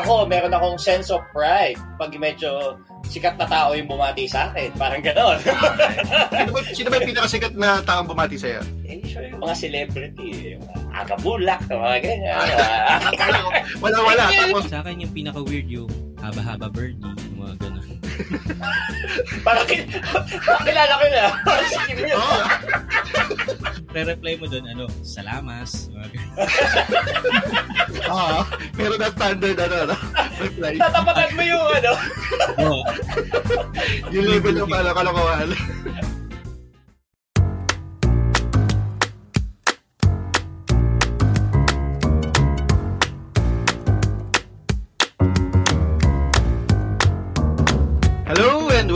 ako, meron akong sense of pride pag medyo sikat na tao yung bumati sa akin. Parang gano'n. sino, ba, sino ba yung pinakasikat na taong bumati sa'yo? eh, sure, yung mga celebrity, yung mga agabulak, mga ganyan. wala, wala. Tapos, Sa akin yung pinaka-weird yung haba-haba birdie, yung mga ganun. Parang, kin- kilala ko na. Sige yun. oh, Re-reply mo doon, ano, salamas, ah, pero na standard, ano, ano, reply. Tatapatan mo yung ano. Oo. Yung level ng pala kalokohan.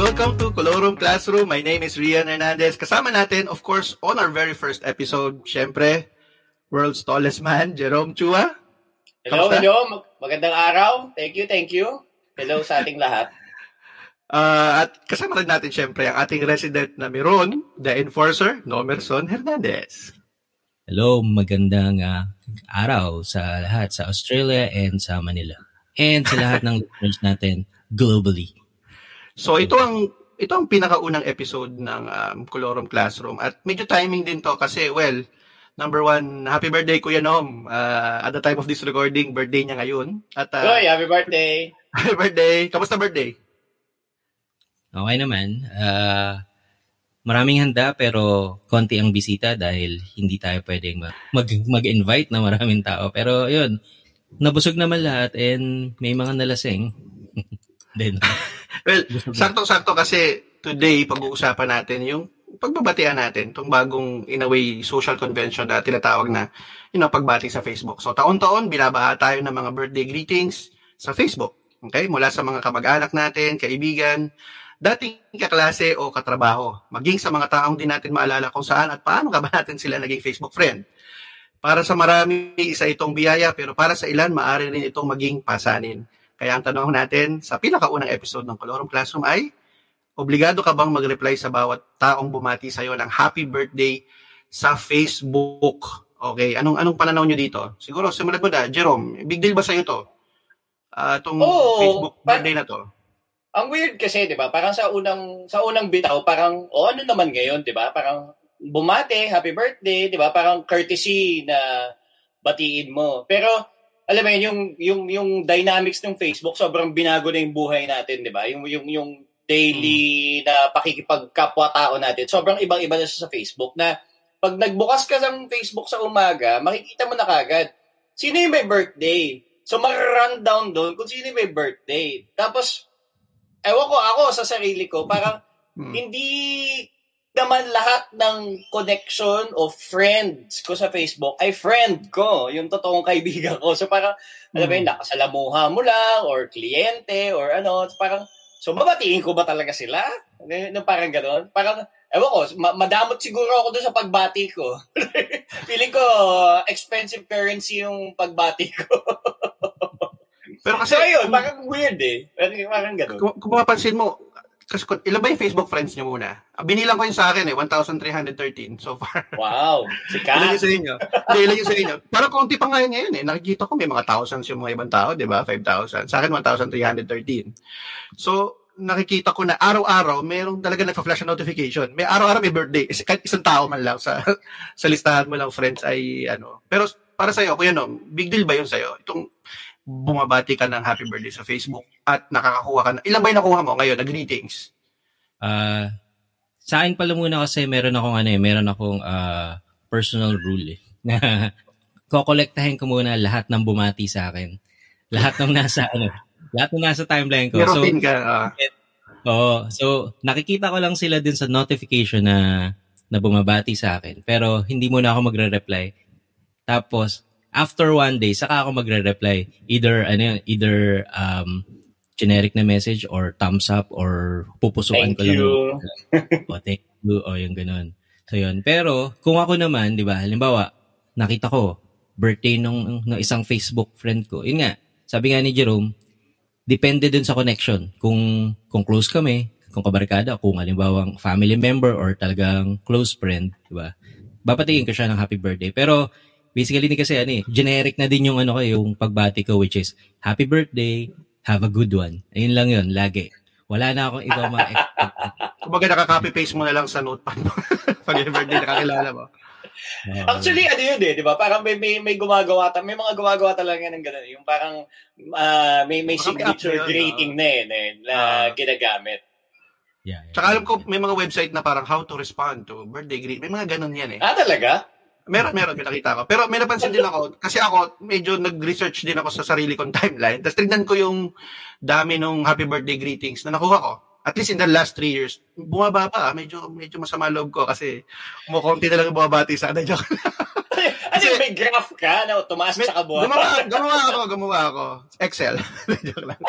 Welcome to Colorum Classroom. My name is Rian Hernandez. Kasama natin, of course, on our very first episode, syempre, world's tallest man, Jerome Chua. Hello, Kamusta? hello. Mag- Magandang araw. Thank you, thank you. Hello sa ating lahat. Ah, at kasama rin natin syempre ang ating resident na Miron, the enforcer, Nomerson Hernandez. Hello, magandang ah, araw sa lahat sa Australia and sa Manila. And sa lahat ng listeners natin globally. So ito ang ito ang pinakaunang episode ng um, Colorum Classroom at medyo timing din to kasi well, number one, happy birthday Kuya Nom. Ah, at the time of this recording, birthday niya ngayon. At ah, Hoy, happy birthday. happy birthday. Kamusta birthday? Okay naman. ah maraming handa pero konti ang bisita dahil hindi tayo pwedeng mag, mag- mag-invite na maraming tao. Pero yun, nabusog naman lahat and may mga nalasing. Then, Well, sakto-sakto kasi today pag-uusapan natin yung pagbabatian natin, itong bagong in a way social convention na tinatawag na you know, pagbati sa Facebook. So taon-taon binabaha tayo ng mga birthday greetings sa Facebook. Okay? Mula sa mga kamag-anak natin, kaibigan, dating kaklase o katrabaho, maging sa mga taong di natin maalala kung saan at paano ka ba natin sila naging Facebook friend. Para sa marami, isa itong biyaya, pero para sa ilan, maaari rin itong maging pasanin. Kaya ang tanong natin sa pinakaunang episode ng Colorum Classroom ay, obligado ka bang mag-reply sa bawat taong bumati sa'yo ng happy birthday sa Facebook? Okay, anong anong pananaw nyo dito? Siguro, simulan mo na. Jerome, big deal ba sa'yo to? Ah, itong Oo, Facebook birthday na to? Ang weird kasi, 'di ba? Parang sa unang sa unang bitaw, parang o ano naman ngayon, 'di ba? Parang bumate, happy birthday, 'di ba? Parang courtesy na batiin mo. Pero alam mo yun, yung yung yung dynamics ng Facebook sobrang binago na yung buhay natin, 'di ba? Yung yung yung daily na pakikipagkapwa-tao natin. Sobrang ibang-iba na siya sa Facebook na pag nagbukas ka ng Facebook sa umaga, makikita mo na kagad sino yung may birthday. So, mag-run down doon kung sino yung may birthday. Tapos, ewan ko ako sa sarili ko, parang Hmm. hindi naman lahat ng connection o friends ko sa Facebook ay friend ko, yung totoong kaibigan ko. So parang, alam mo Hmm. yun, nakasalamuha mo lang, or kliyente, or ano, so parang, so babatiin ko ba talaga sila? Yung parang gano'n. Parang, ewan ko, ma- madamot siguro ako doon sa pagbati ko. Feeling ko, expensive currency yung pagbati ko. Pero kasi, so ayun, parang weird eh. Parang, parang gano'n. kung, kung mapapansin mo, kasi ilan ba yung Facebook friends nyo muna? Binilang ko yun sa akin eh, 1,313 so far. Wow, Ilan sikat. yung sa inyo? Hindi, ilan yung sa inyo? Parang konti pa ngayon ngayon eh. Nakikita ko may mga thousands yung mga ibang tao, di ba? 5,000. Sa akin, 1,313. So, nakikita ko na araw-araw, mayroong talaga nagpa-flash na notification. May araw-araw may birthday. Is- Kahit isang tao man lang sa sa listahan mo lang friends ay ano. Pero para sa'yo, kuya no, big deal ba yun sa'yo? Itong bumabati ka ng happy birthday sa Facebook at nakakakuha ka na. Ilan ba yung nakuha mo ngayon na greetings? ah sa akin pala muna kasi meron akong ano eh, meron akong ah, personal rule eh, na kokolektahin ko muna lahat ng bumati sa akin. Lahat ng nasa ano, lahat ng nasa timeline ko. So, ka. ah. Oo. So, nakikita ko lang sila din sa notification na na bumabati sa akin. Pero hindi muna ako magre-reply. Tapos, after one day, saka ako magre-reply. Either, ano yun, either um, generic na message or thumbs up or pupusuan Thank ko lang. you. O, thank you. O, yung ganun. So, yun. Pero, kung ako naman, di ba, halimbawa, nakita ko, birthday nung, ng isang Facebook friend ko. Yun nga, sabi nga ni Jerome, depende dun sa connection. Kung, kung close kami, kung kabarkada, kung halimbawa family member or talagang close friend, di ba? Bapatingin ko siya ng happy birthday. Pero, basically ni kasi ano eh, generic na din yung ano ko, yung pagbati ko which is happy birthday, have a good one. Ayun lang yun, lagi. Wala na akong iba mga expect. Kumbaga nakaka-copy paste mo na lang sa notepad mo. Pag yung birthday nakakilala mo. Oo. Actually, ano yun eh, di ba? Parang may, may, may gumagawa, ta- may mga gumagawa talaga ng gano'n. Yung parang ah, may, may signature na yun, greeting na eh, na, na Ah. ginagamit. yeah, yeah. Tsaka alam ko, may mga website na parang how to respond to birthday greet. May mga ganun yan eh. Ah, talaga? Meron, meron, may nakita ko. Pero may napansin din ako, kasi ako, medyo nag-research din ako sa sarili kong timeline. Tapos tignan ko yung dami nung happy birthday greetings na nakuha ko. At least in the last three years, bumaba pa. Medyo, medyo masama loob ko kasi kumukunti na lang bumabati sa akin. Joke ano may graph ka na tumaas May- sa kabuha? gumawa, gumawa ako, gumawa ako. Excel. Joke lang.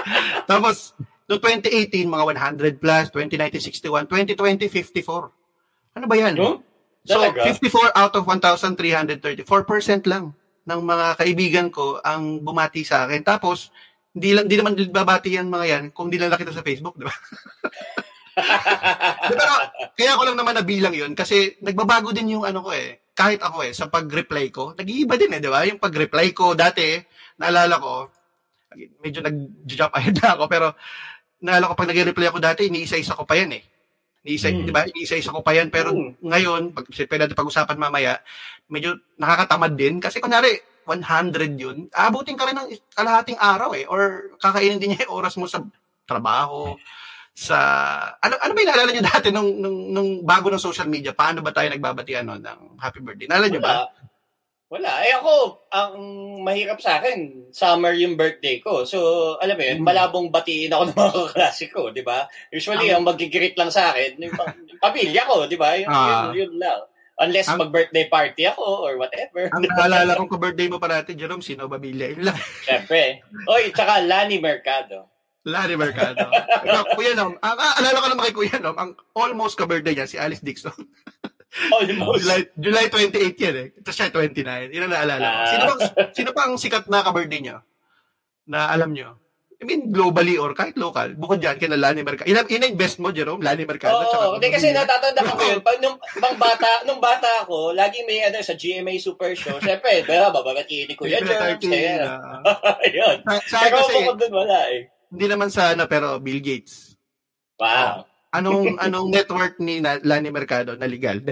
Tapos, no 2018, mga 100 plus, 2019, 61, 2020, 54. Ano ba yan? No? So, Talaga? 54 out of 1,330. 4% lang ng mga kaibigan ko ang bumati sa akin. Tapos, hindi lang hindi naman babati yan mga yan kung hindi lang nakita sa Facebook, di ba? Ba, kaya ako lang naman nabilang yun kasi nagbabago din yung ano ko eh. Kahit ako eh, sa pag-reply ko, nag-iiba din eh, di ba? Yung pag-reply ko dati, naalala ko, medyo nag-jump ahead na ako, pero naalala ko pag nag-reply ako dati, iniisa-isa ko pa yan eh. Iniisa, Hmm. di ba? Iniisa-isa ko pa yan, pero Hmm. ngayon, pag, pwede natin pag-usapan mamaya, medyo nakakatamad din. Kasi kunwari, 100 yun, abutin ka rin ng kalahating araw eh, or kakainin din niya yung oras mo sa trabaho, sa ano ano ba yung naalala niyo dati nung, nung nung bago ng social media? Paano ba tayo nagbabatian no ng happy birthday? Naalala niyo ba Wala. Eh ako, ang mahirap sa akin, summer yung birthday ko. So, alam mo yun, Hmm. malabong batiin ako ng mga kaklase ko, di ba? Usually, Ang- ang magigreet lang sa akin, yung, pa- yung pamilya ko, di ba? Yun, Ah. yun, yun lang. Unless Ang- mag-birthday party ako or whatever. ang naalala kong ka-birthday mo parati Jerome sino ba Billa yun lang Siyempre. Oy, tsaka Lani Mercado. Larry Mercado Ikaw, Kuya Nom ang ah, alala ko naman kay Kuya Nom ang almost ka-birthday niya si Alice Dixon Almost. July, July 28 yan eh tapos siya 29 yun ang naalala ko Ah. sino bang sino pa ang sikat na ka-birthday niya na alam niyo I mean, globally or kahit local, bukod dyan, kina Lani Mercado. Ina, ina-invest mo, Jerome, Lani Mercado. Oo, hindi kasi natatanda ko yun. Pag nung, bang bata, nung bata ako, laging may ano sa GMA Super Show. Siyempre, April Germs. 13, Kaya, ah. Ayun. Sa, sa Pero kasi, bukod dun, wala eh. hindi naman sa ano, pero Bill Gates. Wow. Anong anong network ni na, Lani Mercado na legal?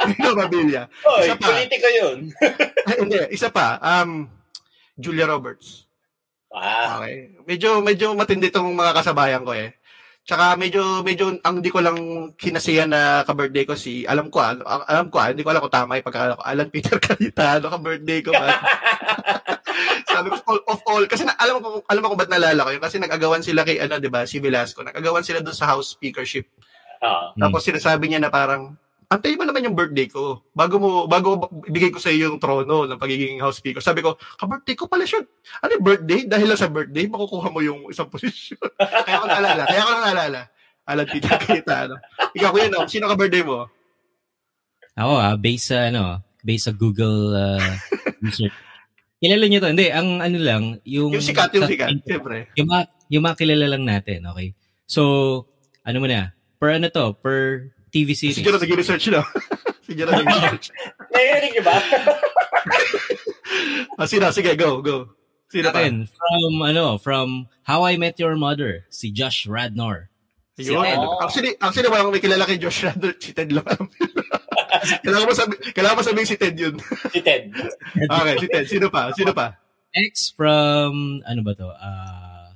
Hindi ko mabilya. Oy, Isa pa. politiko yun. Ay, hindi, isa pa. Um, Julia Roberts. Wow. Okay. Medyo medyo matindi tong mga kasabayan ko eh. Tsaka medyo medyo ang di ko lang kinasiyan na ka-birthday ko si alam ko ah, al- alam ko ah, hindi ko alam kung tama yung pagkakala ko. Alan Peter Cayetano ka-birthday ko ba? Sabi ko all of all kasi na, alam ko alam mo kung ba't naalala ko yun kasi nag-agawan sila kay ano 'di ba si Velasco. Nag-agawan sila doon sa house speakership. Hmm. Tapos sinasabi niya na parang, antayin mo naman yung birthday ko. Bago mo, bago ibigay ko sa iyo yung trono ng pagiging house speaker. Sabi ko, ka-birthday ko pala siya. Ano yung birthday? Dahil lang sa birthday, makukuha mo yung isang posisyon. kaya ko naalala. Kaya ko naalala. Alam, Peter Cayetano. Ikaw, kuya, no? Sino ka-birthday mo? Ako ah, based sa ano, based sa Google uh, research. Kilala niyo to? Hindi, ang ano lang, yung... Yung sikat, yung sikat. Siyempre. Yung mga, yung mga kilala lang natin, okay? So, ano mo na, per ano to, per TV series. Si Jero nag-research, no? si Jero nag-research. Narinig niyo ba? ah, sino? Sige, go, go. Sino pa? From ano, from How I Met Your Mother, si Josh Radnor. Yun. Si Ted. Actually, actually, walang may kilala kay Josh Randall. Si Ted lang. kailangan mo sabi, kailangan mo sabihin si Ted yun. Si Ted. Okay, si Ted. Sino pa? Sino pa? Next from, ano ba to? Uh,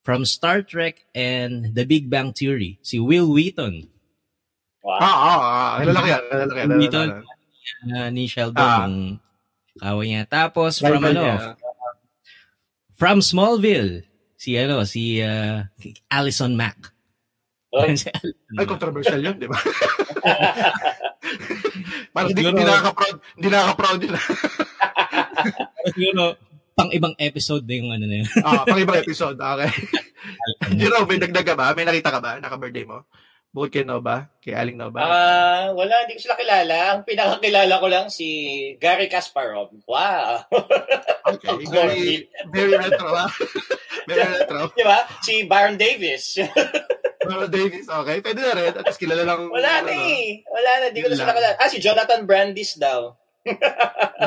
from Star Trek and The Big Bang Theory, si Will Wheaton. Wow. Ah, ah, ah. Kilala ko yan. Kilala ko yan. Ko yan. Uh, ni Sheldon, Ah. kawa niya. Tapos, from Rival ano, niya. from Smallville, si ano, si uh, Allison Mack. Allison Ay, controversial yun, di ba? Parang hindi, hindi nakaka-proud. Hindi nakaka-proud yun. Siguro, pang ibang episode na yung ano na yun. ah, pang ibang episode. Okay. Jero, may dagdag ka ba? May nakita ka ba? Naka-birthday mo? Bukod kay Nova? Kay Aling Nova? Ah, wala, hindi ko sila kilala. Ang pinakakilala ko lang si Gary Kasparov. Wow. okay. Very, very retro, ha? very retro. Di ba? Si Baron Davis. Pero Davis, okay. Pwede na rin. At least kilala lang. wala na ano. eh. Wala na, hindi ko na sila kilala. Ah, si Jonathan Brandis daw.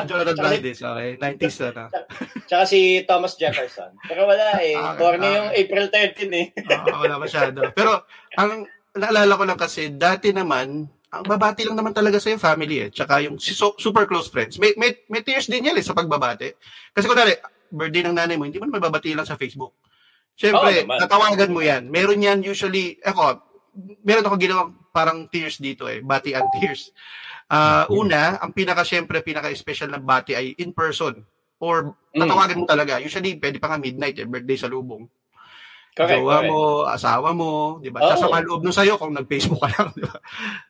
Jonathan Valdez, okay. 90s na na. Tsaka si Thomas Jefferson. Pero wala eh. Ah, Corny ah. yung April 13 eh. Ah, wala masyado. Pero, ang naalala ko lang kasi, dati naman, ang babati lang naman talaga sa yung family eh. Tsaka yung si- so, super close friends. May, may, may tears din yan eh sa pagbabati. Kasi kunwari, birthday ng nanay mo, hindi mo naman babati lang sa Facebook. Siyempre, naman. tatawagan mo yan. Meron yan usually, ako, meron ako ginawang parang tears dito eh, bati and tears. Ah, una, ang pinaka syempre pinaka-special na bati ay in person or Mm. tatawagan mo talaga. Usually pwede pa nga midnight eh, birthday sa lubong. Correct, Jowa correct. mo, asawa mo, di ba? Oo. Sasama loob nun sa'yo kung nag-Facebook ka lang, di ba?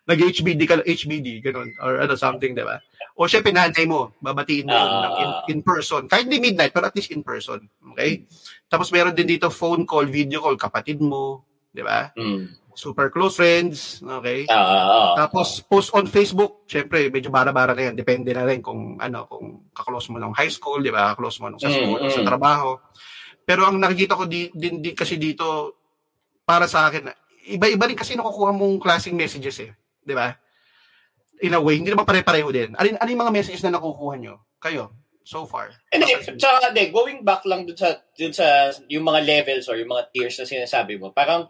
Nag-HBD ka lang, HBD, ganun, or ano, something, di ba? O syempre, nanay mo, babatiin mo Ah. ng in, in person. Kahit di midnight, pero at least in person. Okay? Tapos meron din dito phone call, video call, kapatid mo, di ba? Mm. Super close friends, okay? Ah, ah, ah. Tapos post on Facebook, syempre medyo bara-bara na yan. Depende na rin kung ano, kung kaklose mo ng high school, di ba? Kaklose mo nung sa Mm, school, mm. sa trabaho. Pero ang nakikita ko di, din, din kasi dito, para sa akin, iba-iba rin kasi nakukuha mong klaseng messages eh. Di ba? In a way, hindi naman pare-pareho din. Ano, ano yung mga messages na nakukuha nyo? Kayo, so far? Hindi, tsaka hindi, going back lang dun sa, dun sa yung mga levels or yung mga tiers na sinasabi mo, parang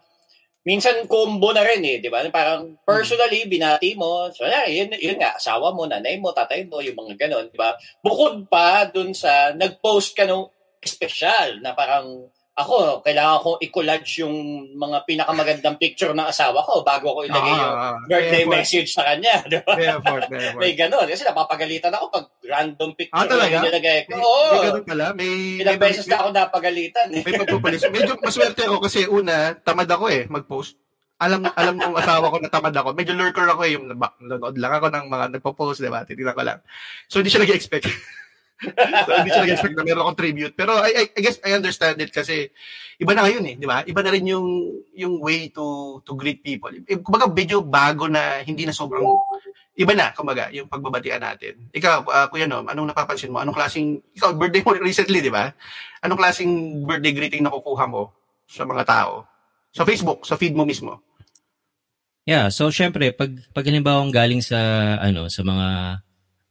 minsan combo na rin eh, di ba? Parang personally, binati mo, so yeah, yun, yun nga, asawa mo, nanay mo, tatay mo, yung mga ganon, di ba? Bukod pa dun sa nag-post ka nung special na parang ako, kailangan kong i-collage yung mga pinakamagandang picture ng asawa ko bago ko ilagay yung Ah, ah, birthday may effort, message sa kanya, di ba? May effort, may effort. May ganon. Kasi napapagalitan ako pag random picture Ah, talaga? yung nilagay ko. May, Oo. may ganun pala. May, Ilang may, beses na ako napagalitan eh. may pagpupulis. Medyo maswerte ako kasi una, tamad ako eh, mag-post. Alam alam ng asawa ko na tamad ako. Medyo lurker ako eh, yung nanonood lang ako ng mga nagpo-post, di ba? Titignan ko lang. So, hindi siya nag-expect. so, hindi siya nag-expect na meron akong tribute. Pero I, I, I guess I understand it kasi iba na ngayon eh, di ba? Iba na rin yung yung way to to greet people. Eh, Kumbaga, medyo bago na hindi na sobrang iba na, kumbaga, yung pagbabatian natin. Ikaw, ah, Kuya Nom, anong napapansin mo? Anong klaseng, ikaw, birthday mo recently, di ba? Anong klaseng birthday greeting na kukuha mo sa mga tao? Sa Facebook, sa feed mo mismo. Yeah, so syempre pag pag halimbawa galing sa ano sa mga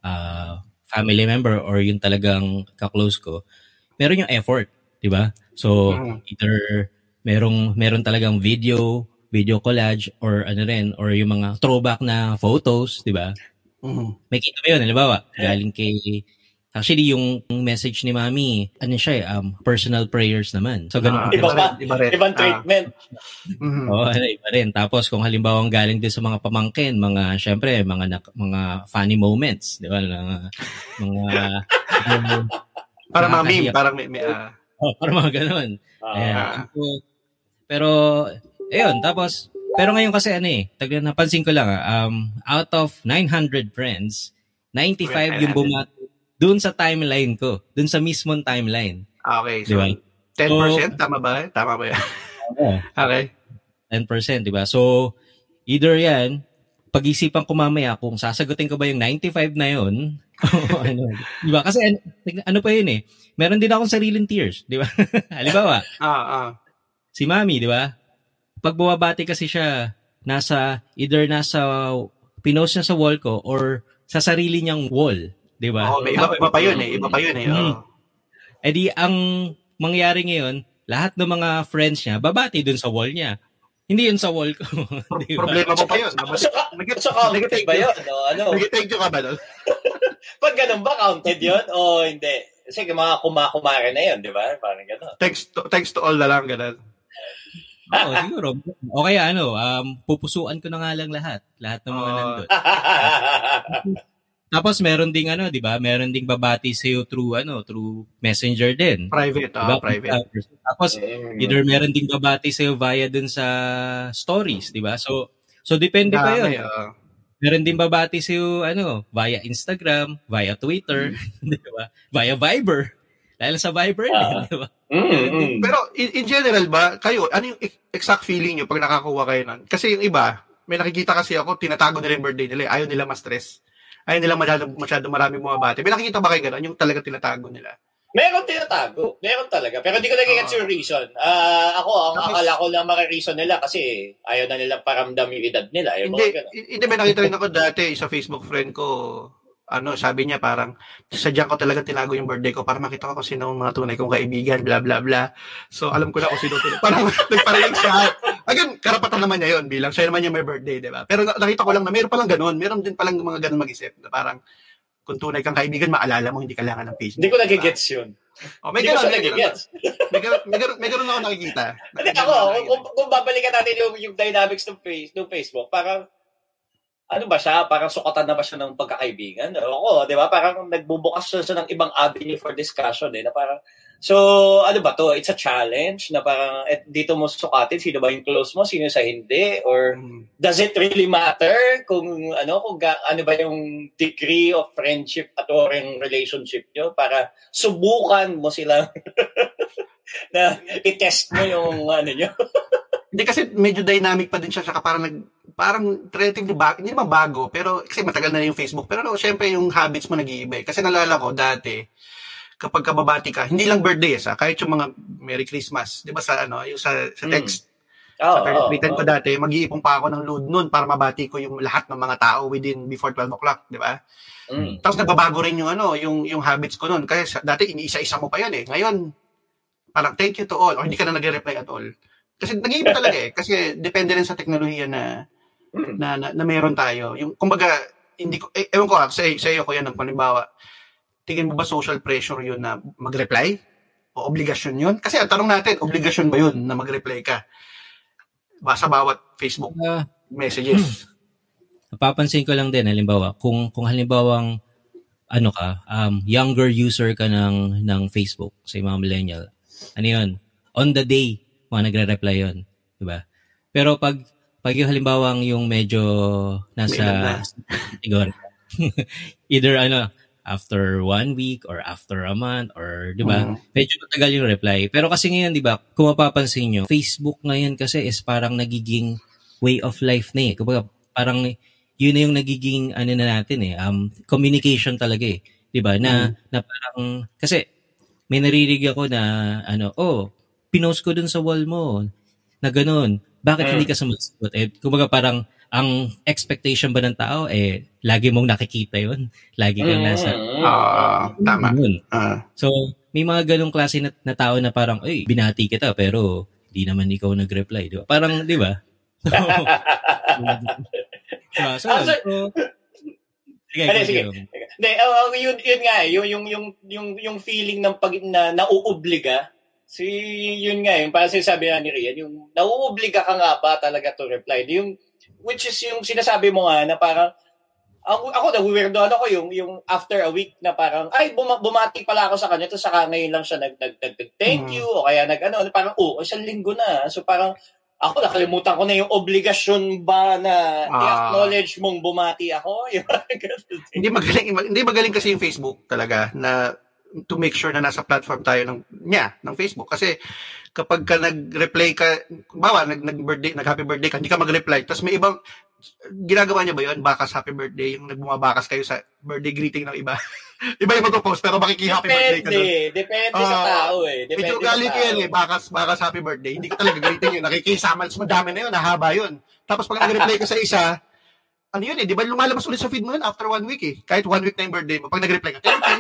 ah, family member or yung talagang ka-close ko, meron yung effort, 'di ba? So Mhm. either merong meron talagang video, video collage or ano rin or yung mga throwback na photos, 'di ba? Mhm. May kita mo yun, halimbawa, galing kay Actually, yung message ni Mami, ano siya eh, um, personal prayers naman. So, Ah, ganun. Iba pa. rin, iba rin. Ibang Ah, treatment. mhm. Oo, ano, iba rin. Tapos kung halimbawa ang galing din sa mga pamangkin, mga syempre mga nak- mga funny moments, 'di ba? Mga mga yung- Para mami, nakakahiya. parang may, may ah, oh, parang mga ganun. Ah. Ayan. So, pero ayun, tapos pero ngayon kasi ano eh, tag napansin ko lang ah, um out of 900 friends, 95 yung bumati doon sa timeline ko, doon sa mismong timeline. okay. So, ba? 10%? tama ba? Tama ba yan? okay. 10%, di ba? So, either yan, pag-isipan ko mamaya kung sasagutin ko ba yung 95 na yun. o ano, di ba? Kasi ano, ano pa yun eh. Meron din akong sariling tears, di ba? Halimbawa, Ah, ah. si Mami, di ba? Pag bumabati kasi siya, nasa, either nasa, pinost niya sa wall ko or sa sarili niyang wall, di ba? Oo, may iba, iba pa yun eh. Iba pa yun eh. Mm. oo. Eh di, ang mangyari ngayon, lahat ng mga friends niya, babati dun sa wall niya. Hindi yun sa wall ko. di ba? Problema mo pa yun. Counted ba yun? Ano? Nag-thank you ka ba doon? Pag ganun ba, counted yun? O hindi? Kasi mga kumakumare na yun, di ba? Parang gano'n. Thanks to, thanks to all na lang, ganun. Oo, siguro. O kaya ano, um, pupusuan ko na nga lang lahat. Lahat ng mga Oo. nandun. Tapos meron ding ano, 'di ba? Meron ding babati sa through ano, through Messenger din. Private, ah, Diba? private. Tapos Mm. either meron ding babati sa via dun sa stories, 'di ba? So so depende pa 'yun. Dami, oo. Meron din babati sa ano, via Instagram, via Twitter, 'di ba? Via Viber. Dahil sa Viber din, Ah. 'di ba? Mm, mm. Pero in, in general ba, kayo, ano yung ex- exact feeling nyo pag nakakuha kayo nun? Kasi yung iba, may nakikita kasi ako, tinatago nila yung birthday nila. eh. Ayaw nila ma-stress. Ayaw nila masyado, masyado marami bumabati. May nakikita ba kayo gano'n? Yung talaga tinatago nila. Meron tinatago. Meron talaga. Pero di ko nagigets yung reason. Ah, ako, ang Tapos- akala ko lang maka-reason nila kasi ayaw na nilang paramdam yung edad nila. Yung Hindi, hindi may nakita rin ako dati sa Facebook friend ko, ano, sabi niya parang, sadyang ko talaga tinago yung birthday ko para makita ko kung sino ang mga tunay kong kaibigan, bla bla bla. So, alam ko na kung sino tunay. Parang nagparinig siya. Again, karapatan naman niya yun bilang siya naman yung may birthday, di ba? Pero nakita ko lang na meron palang ganun. Meron din palang mga ganun mag-isip na parang, kung tunay kang kaibigan, maalala mo, hindi kailangan ng Facebook. Hindi ko nagigets yun. Oh, may ganun, may ganun, may ganun, may ganun ako nakikita. Hindi ako, kung, kung babalikan natin yung, yung dynamics ng, face, ng Facebook, parang, ano ba siya? Parang sukatan na ba siya ng pagkakaibigan? Oo, di ba? Parang nagbubukas siya, siya ng ibang avenue for discussion eh, na parang, so, ano ba to? It's a challenge na parang, et, dito mo sukatin, sino ba yung close mo, sino sa hindi, or Mm. does it really matter kung ano kung ga, ano ba yung degree of friendship at or yung relationship nyo para subukan mo sila na i-test mo yung ano nyo. Hindi kasi medyo dynamic pa din siya, saka parang nag, parang relatively bago, hindi naman bago, pero kasi matagal na yung Facebook. Pero no, syempre yung habits mo nag-iiba. eh. Kasi nalala ko dati, kapag kababati ka, hindi lang birthday, sa kahit yung mga Merry Christmas, di ba sa ano, yung sa, sa text, Oh, sa oh, ko dati, mag-iipon pa ako ng load noon para mabati ko yung lahat ng mga tao within before 12 o'clock, di ba? Mm. Tapos nagbabago rin yung ano, yung yung habits ko noon. Kasi sa- dati iniisa-isa mo pa yan eh. Ngayon, parang thank you to all or hindi ka na nagre-reply at all. Kasi nag-iiba talaga eh. Kasi depende rin sa teknolohiya na Mm. na, na, na meron tayo. Yung kumbaga hindi ko eh, ewan ko ah, sa sa iyo ko yan ng palimbawa. Tingin mo ba social pressure yun na mag-reply? O obligasyon yun? Kasi ang tanong natin, obligasyon ba yun na mag-reply ka? Ba sa bawat Facebook Ah, messages? Napapansin ko lang din, halimbawa, kung, kung halimbawang, ano ka, um, younger user ka ng, ng Facebook, sa mga millennial, ano yun, on the day, mga nagre-reply yun. Diba? Pero pag, pag yung halimbawang yung medyo nasa, siguro, either ano, after one week or after a month or 'di ba? Mhm. Medyo matagal yung reply. Pero kasi ngayon 'di ba, kung mapapansin nyo, Facebook ngayon kasi is parang nagiging way of life na eh. Kumbaga parang yun na yung nagiging ano na natin eh, um communication talaga eh. 'Di ba? Na na parang kasi may naririnig ako na ano, oh, pinost ko dun sa wall mo na ganun. Bakit Mm. hindi ka sumasagot? Eh, kumbaga parang ang expectation ba ng tao eh lagi mong nakikita yun. Lagi kang nasa Mm. Ah, tama. Ganun. Ah. So, may mga ganong klase na, na tao na parang, ay, binati kita, pero di naman ikaw nag-reply, di ba? Parang, di ba? So, diba? so, Ah, so, sir- sige, Ano, sige. Hindi, oh, oh, yun, yun nga, eh, yung, yung, yung, yung, yung feeling ng pag, na nauobliga, si, yun nga, yung parang sinasabi nga ni Rian, yung nauobliga ka nga ba talaga to reply? Yung, which is yung sinasabi mo nga na parang, ako, ako na-weirdoan ako yung, yung after a week na parang, ay, buma, bumati pala ako sa kanya, tapos saka ngayon lang siya nag, nag, nag, nag- thank Mm. you, o kaya nag, ano, parang, oh, isang linggo na. So parang, ako nakalimutan ko na yung obligasyon ba na Ah. i-acknowledge mong bumati ako. Hindi magaling hindi magaling kasi yung Facebook talaga na to make sure na nasa platform tayo ng niya ng Facebook kasi kapag ka nag-reply ka bawa nag nag birthday nag happy birthday ka hindi ka mag-reply tapos may ibang ginagawa niya ba yun bakas happy birthday yung nagbumabakas kayo sa birthday greeting ng iba iba yung mag-post pero makiki-happy birthday ka doon Depende. Depende sa Ah, tao eh. Depende Medyo galit ko yan eh. Bakas, bakas happy birthday. Hindi ko talaga greeting yun. Nakikisama. Mas madami na yun. Nahaba yun. Tapos pag nag-reply ka sa isa, ano yun eh, di ba lumalabas ulit sa feed mo yun after one week eh. Kahit one week na yung birthday mo. Pag nag-reply ka, thank you.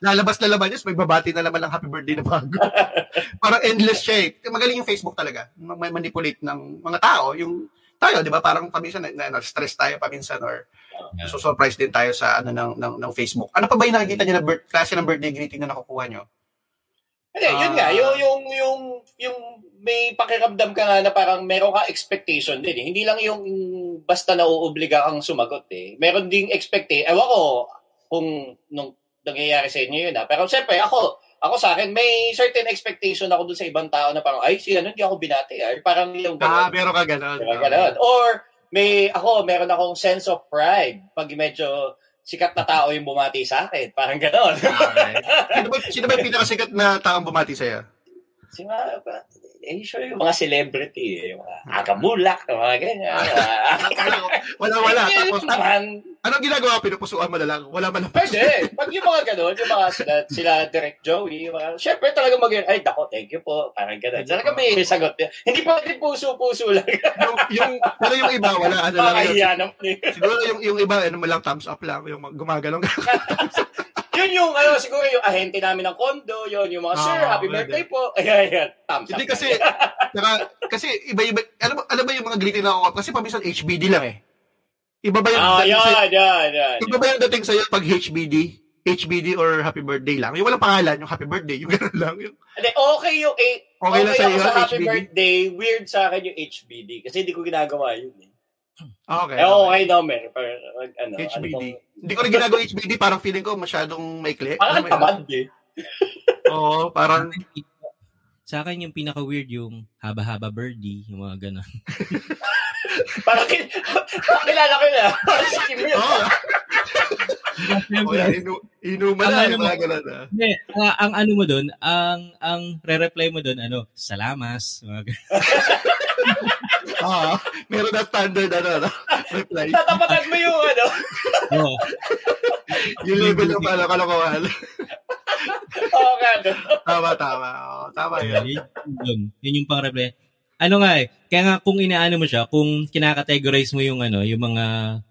Lalabas na laman yun, may babati na naman ng happy birthday na bago. Parang endless siya eh. Magaling yung Facebook talaga. May manipulate ng mga tao. Yung tayo, di ba? Parang paminsan na, na, stress tayo paminsan or Yeah. so surprise din tayo sa ano ng, ng, ng Facebook. Ano pa ba yung nakikita niyo na birth, klase ng birthday greeting na nakukuha niyo? Hindi, yun Ah. nga, yung, yung, yung, yung may pakiramdam ka nga na parang meron ka expectation din eh. Hindi lang yung basta nauobliga kang sumagot eh. Meron ding expectation. Ewan ko kung nung nangyayari sa inyo yun ah. Pero siyempre, ako, ako sa akin, may certain expectation ako dun sa ibang tao na parang, ay, si ano, hindi ako binati. Ay, parang yung Ah, ganun. meron ka ganun. Parang ganun. Or, may, ako, meron akong sense of pride pag medyo sikat na tao yung bumati sa akin. Parang gano'n. Okay. Sino ba, sino ba yung pinakasikat na taong bumati sa'yo? Si mga, eh, sure, yung mga celebrity, eh, yung mga agamulak, yung mga ganyan. Wala, wala. Tapos, naman, Anong ginagawa? Pinupusuan mo na lang. Wala man lang. Pwede. Pag yung mga ganun, yung mga sila, sila Direct Joey, yung mga, syempre talaga mag ay, dako, thank you po. Parang ganun. Talaga may sagot. Hindi pa din puso-puso lang. yung, yung, pero yung iba, wala. Ano lang. eh. Siguro yung, yung iba, ano mo lang, thumbs up lang. Yung mag- gumagalong. Yun yung, ano, siguro yung ahente namin ng condo, yun, yung mga, sir, Ah, happy pwede. birthday po. Ayan, ayan. Up. Hindi kasi, saka, kasi iba-iba, alam, alam ba yung mga greeting na ako? Kasi paminsan HBD lang eh. Iba ba yung Ah, dating sa, yan, yan, yan. iba ba yung dating sa'yo pag HBD? HBD or happy birthday lang? Yung walang pangalan, yung happy birthday, yung gano'n lang. Yung, okay yung A. Okay Okay, lang ako sa'yo, sa happy HBD? birthday. Weird sa akin yung HBD. Kasi hindi ko ginagawa yun eh. Okay. Eh, okay no, mer. Pero, ano, HBD. Ano Hindi ko rin ginagawa HBD, parang feeling ko masyadong maikli. parang yun? tamad eh. Oo, parang, Sa akin yung pinaka-weird yung haba-haba birdie, yung mga ganun. Parang, kin- parang kilala ko na. Parang si Kim yun. oo. Oh, yan, inu, inuman Ang na, ano mga gano'n ah. Hindi, ang, ang ano mo doon, ang ang re-reply mo doon ano, salamas, mga ganun. Ah, meron na standard ano, ano, reply. Tatapatan mo yung ano. Oo. Yung level ng ano, kalokohan. Oo nga, no. tama, tama. Oo, tama yun. yun, yun, yun yung pang-reply. Ano nga eh, kaya nga kung inaano mo siya, kung kinakategorize mo yung ano, yung mga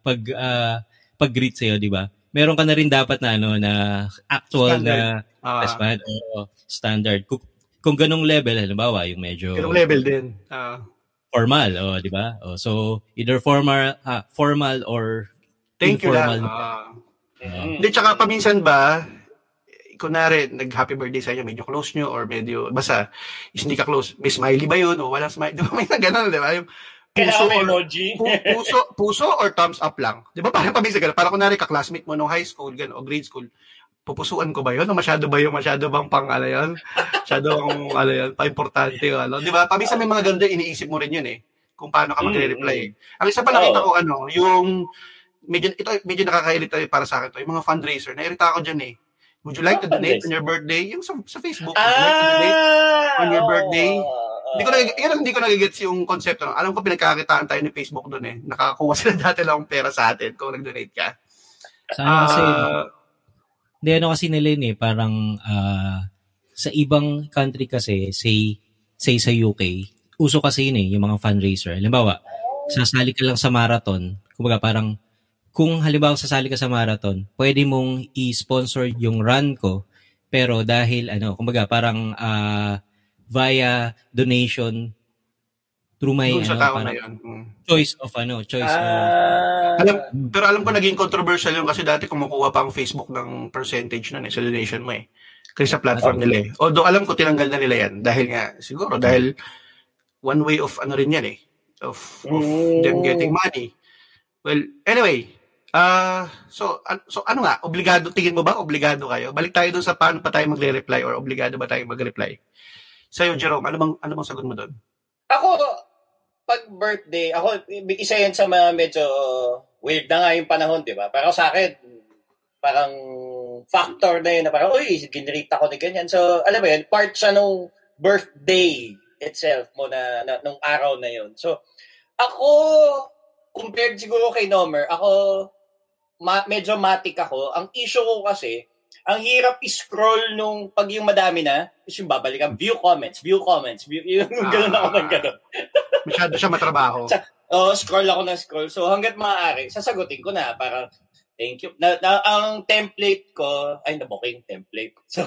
pag ah, pag-greet sa'yo, di ba? Meron ka na rin dapat na ano, na actual na Ah, response o standard. Kung, kung ganong level, halimbawa, yung medyo ganung level din. Ah, formal, oh, di ba? Oh, so, either formal ah, formal or thank you informal. lang. Ah. Hindi, tsaka paminsan ba, kunwari, nag-happy birthday sa inyo, medyo close nyo, or medyo, basta, is hindi ka close, may smiley ba yun, o walang smiley, di ba, may na gano'n, di ba, yung puso, or, emoji. pu- puso, puso, or thumbs up lang, di ba, parang paminsan gano'n, parang kunwari, ka-classmate mo nung high school, gano'n, o grade school, pupusuan ko ba yun, o masyado ba yung, masyado bang pang, ano yun, masyado bang, ano yun, pa-importante, o ano, di ba, paminsan may mga ganda, iniisip mo rin yun, eh, kung paano ka magre-reply. Mm, Ang isa pa nakita ko, ano, yung, medyo, ito, medyo nakakairita para sa akin to, yung mga fundraiser, nairita ako dyan eh. Would you like to Mga donate on your birthday? Yung sa, sa Facebook. Would you like to donate? Ah! on your birthday? Hindi ko, nag- ang hindi ko nagigets yung konsepto. No? Alam ko pinagkakitaan tayo ni Facebook doon eh. Nakakuha sila dati lang ng pera sa atin kung nag-donate ka. sa ano kasi, Ah, hindi ano kasi nila yun eh, parang ah, sa ibang country kasi, say, say sa UK, uso kasi yun eh, yung mga fundraiser. Halimbawa, sasali ka lang sa marathon, kumbaga parang, kung halimbawa sasali ka sa marathon, pwede mong i-sponsor yung run ko, pero dahil ano, kumbaga parang ah, via donation through my doon sa ano, tao na parang yun. Mm. choice of ano, choice of Ah, Alam, pero alam ko naging controversial yun kasi dati kumukuha pa ang Facebook ng percentage nun eh, sa donation mo eh. Kasi sa platform nila eh. Although alam ko tinanggal na nila yan dahil nga, siguro dahil one way of ano rin yan eh. Of, of Mm. them getting money. Well, anyway, ah so, an- so ano nga, obligado, tingin mo ba obligado kayo? Balik tayo dun sa paano pa tayo magre-reply or obligado ba tayo mag-reply? Sa'yo, Jerome, ano bang, ano bang sagot mo doon? Ako, pag birthday, ako, isa yan sa mga medyo weird na nga yung panahon, di ba? Pero sa akin, parang factor na yun na parang, uy, ginrita ko na ganyan. So, alam mo yun, part siya nung birthday itself mo na, na nung araw na yun. So, ako, compared siguro kay Nomer, ako, ma- medyo matik ako. Ang issue ko kasi, ang hirap i-scroll nung pag yung madami na, is yung babalikan, view comments, view comments, view, yung ganun ako ng ganun. Masyado siya matrabaho. Oo, scroll ako ng scroll. So hanggat maaari, sasagutin ko na parang thank you. Na, na- ang template ko, ay nabuking template. So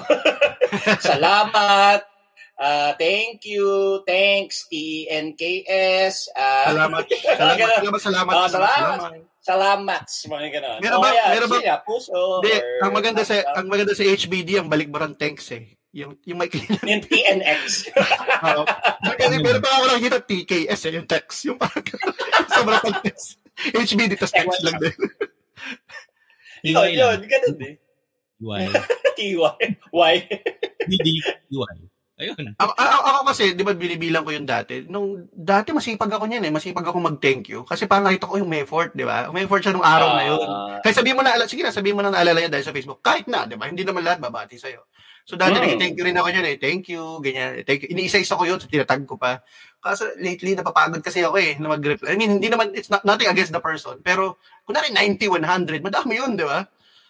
salamat. Ah thank you. Thanks TNKS. ah Salamat. Salamat, Ganun. salamat, salamat. Ah, salamat. salamat. Salamat. Mga ganun. Meron ba- O kaya, meron ba- sige, puso. Hindi, ang maganda sa ang maganda sa HBD ang balikbaran thanks eh. Yung yung may yung TNX. Oo. Kasi meron pa ako nakikita TKS eh, yung text. Yung parang sobrang pag text. HBD tas text lang din. yun, yun. Ganun eh. UI. TY. Y. BD, UI. Ayun. Ako, ako, kasi, di ba, binibilang ko yung dati. Nung dati, masipag ako niyan eh. Masipag ako mag-thank you. Kasi parang nakita ko yung may effort, di ba? May effort siya nung araw na yun. Ah, Kaya sabihin mo na, ala- sige na, sabihin mo na naalala niya dahil sa Facebook. Kahit na, di ba? Hindi naman lahat babati sa'yo. So dati, Mm. nag-thank you rin ako niyan eh. Thank you, ganyan. Thank you. Iniisa-isa ko yun, so tinatag ko pa. Kaso lately, napapagod kasi ako eh, na mag-reply. I mean, hindi naman, it's not, nothing against the person. Pero, kunwari 90, 100, madami yun, di ba?